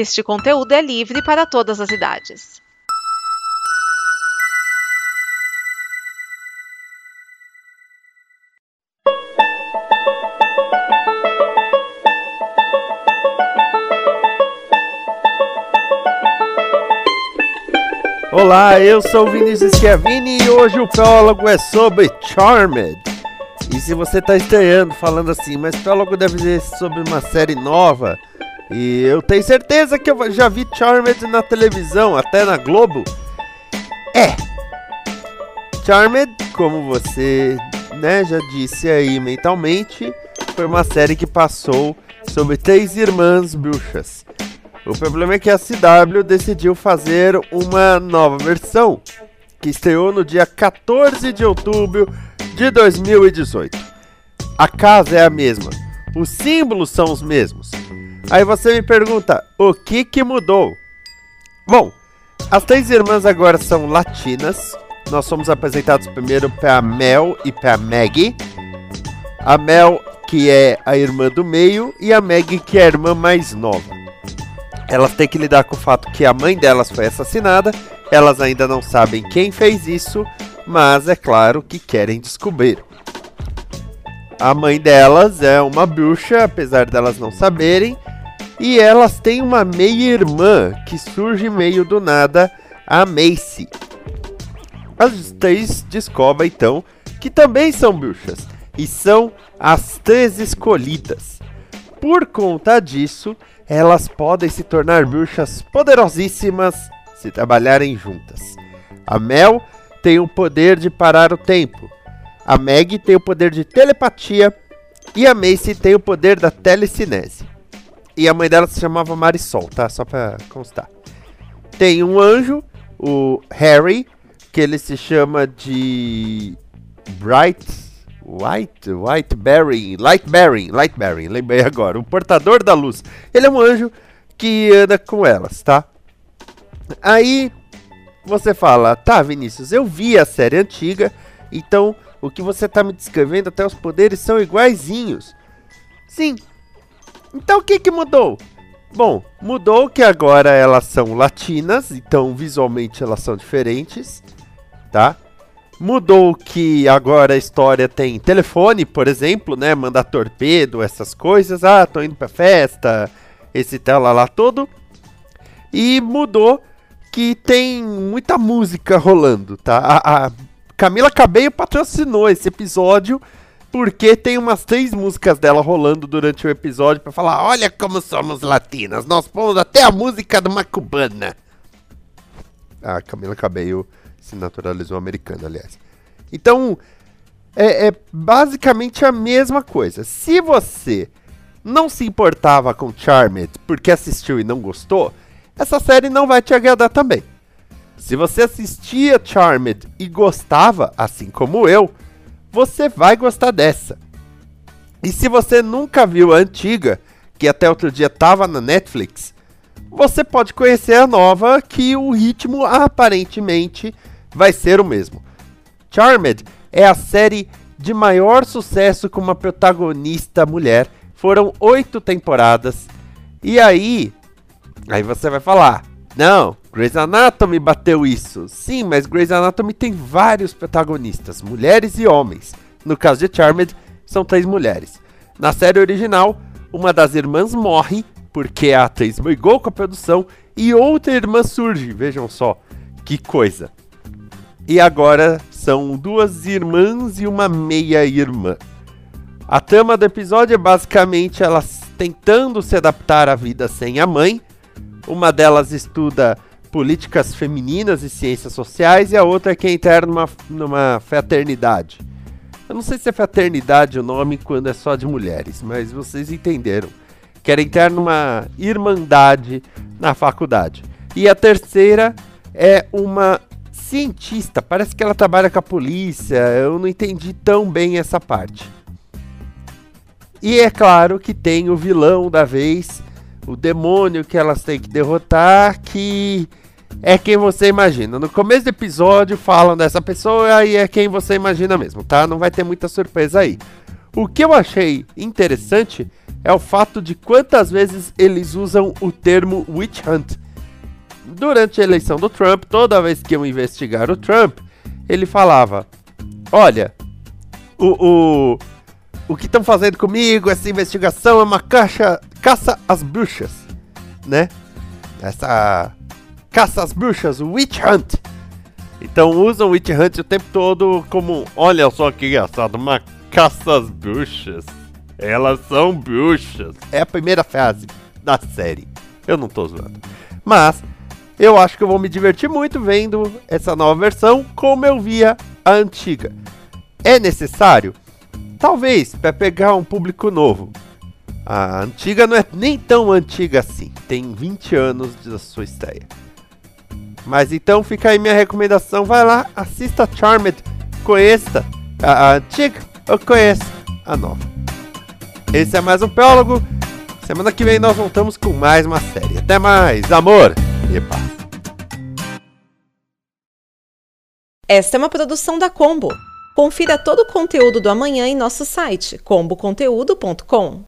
Este conteúdo é livre para todas as idades. Olá, eu sou o Vinícius Schiavini e hoje o prólogo é sobre Charmed. E se você está estranhando falando assim, mas prólogo deve ser sobre uma série nova, e eu tenho certeza que eu já vi Charmed na televisão, até na Globo. É. Charmed, como você né, já disse aí mentalmente, foi uma série que passou sobre três irmãs bruxas. O problema é que a CW decidiu fazer uma nova versão, que estreou no dia 14 de outubro de 2018. A casa é a mesma, os símbolos são os mesmos, Aí você me pergunta, o que que mudou? Bom, as três irmãs agora são latinas. Nós somos apresentados primeiro para Mel e para Maggie. A Mel, que é a irmã do meio, e a Maggie, que é a irmã mais nova. Elas têm que lidar com o fato que a mãe delas foi assassinada. Elas ainda não sabem quem fez isso, mas é claro que querem descobrir. A mãe delas é uma bruxa, apesar delas não saberem, e elas têm uma meia-irmã que surge meio do nada, a Macy. As três descobrem então que também são bruxas e são as três escolhidas. Por conta disso, elas podem se tornar bruxas poderosíssimas se trabalharem juntas. A Mel tem o poder de parar o tempo. A Meg tem o poder de telepatia e a Macy tem o poder da telecinese. E a mãe dela se chamava Marisol, tá? Só pra constar. Tem um anjo, o Harry, que ele se chama de Bright White, White Berry, Light Berry, Light lembrei agora, o portador da luz. Ele é um anjo que anda com elas, tá? Aí você fala, tá, Vinícius, eu vi a série antiga, então o que você tá me descrevendo, até os poderes são iguaizinhos. Sim, então o que, que mudou? Bom, mudou que agora elas são latinas, então visualmente elas são diferentes, tá? Mudou que agora a história tem telefone, por exemplo, né? Mandar torpedo, essas coisas. Ah, tô indo pra festa, esse tela lá todo. E mudou que tem muita música rolando, tá? A, a Camila Cabello patrocinou esse episódio porque tem umas três músicas dela rolando durante o episódio para falar: olha como somos latinas, nós pomos até a música de uma cubana. A Camila Cabello se naturalizou americana, aliás. Então, é, é basicamente a mesma coisa. Se você não se importava com Charmed porque assistiu e não gostou, essa série não vai te agradar também. Se você assistia Charmed e gostava, assim como eu, você vai gostar dessa. E se você nunca viu a antiga, que até outro dia estava na Netflix, você pode conhecer a nova, que o ritmo aparentemente vai ser o mesmo. Charmed é a série de maior sucesso com uma protagonista mulher. Foram oito temporadas. E aí, aí você vai falar, não, Grey's Anatomy bateu isso. Sim, mas Grey's Anatomy tem vários protagonistas, mulheres e homens. No caso de Charmed, são três mulheres. Na série original, uma das irmãs morre porque a atriz brigou com a produção e outra irmã surge. Vejam só, que coisa. E agora são duas irmãs e uma meia-irmã. A trama do episódio é basicamente elas tentando se adaptar à vida sem a mãe uma delas estuda políticas femininas e ciências sociais e a outra é quer entrar numa, numa fraternidade. Eu não sei se é fraternidade o nome quando é só de mulheres, mas vocês entenderam. Quer entrar numa irmandade na faculdade. E a terceira é uma cientista, parece que ela trabalha com a polícia, eu não entendi tão bem essa parte. E é claro que tem o vilão da vez, o demônio que elas têm que derrotar, que é quem você imagina. No começo do episódio falam dessa pessoa e é quem você imagina mesmo, tá? Não vai ter muita surpresa aí. O que eu achei interessante é o fato de quantas vezes eles usam o termo witch hunt. Durante a eleição do Trump, toda vez que iam investigar o Trump, ele falava: Olha, o, o, o que estão fazendo comigo, essa investigação é uma caixa, caça às bruxas, né? Essa caça às bruxas, witch hunt. Então usam witch hunt o tempo todo como, olha só que engraçado, uma caça às bruxas. Elas são bruxas. É a primeira frase da série. Eu não tô zoando. Mas eu acho que eu vou me divertir muito vendo essa nova versão como eu via a antiga. É necessário? Talvez, para pegar um público novo. A antiga não é nem tão antiga assim, tem 20 anos da sua estreia. Mas então fica aí minha recomendação, vai lá, assista Charmed, conheça a, a antiga ou conheça a nova. Esse é mais um Prólogo, semana que vem nós voltamos com mais uma série. Até mais, amor e paz. Esta é uma produção da Combo. Confira todo o conteúdo do amanhã em nosso site comboconteúdo.com.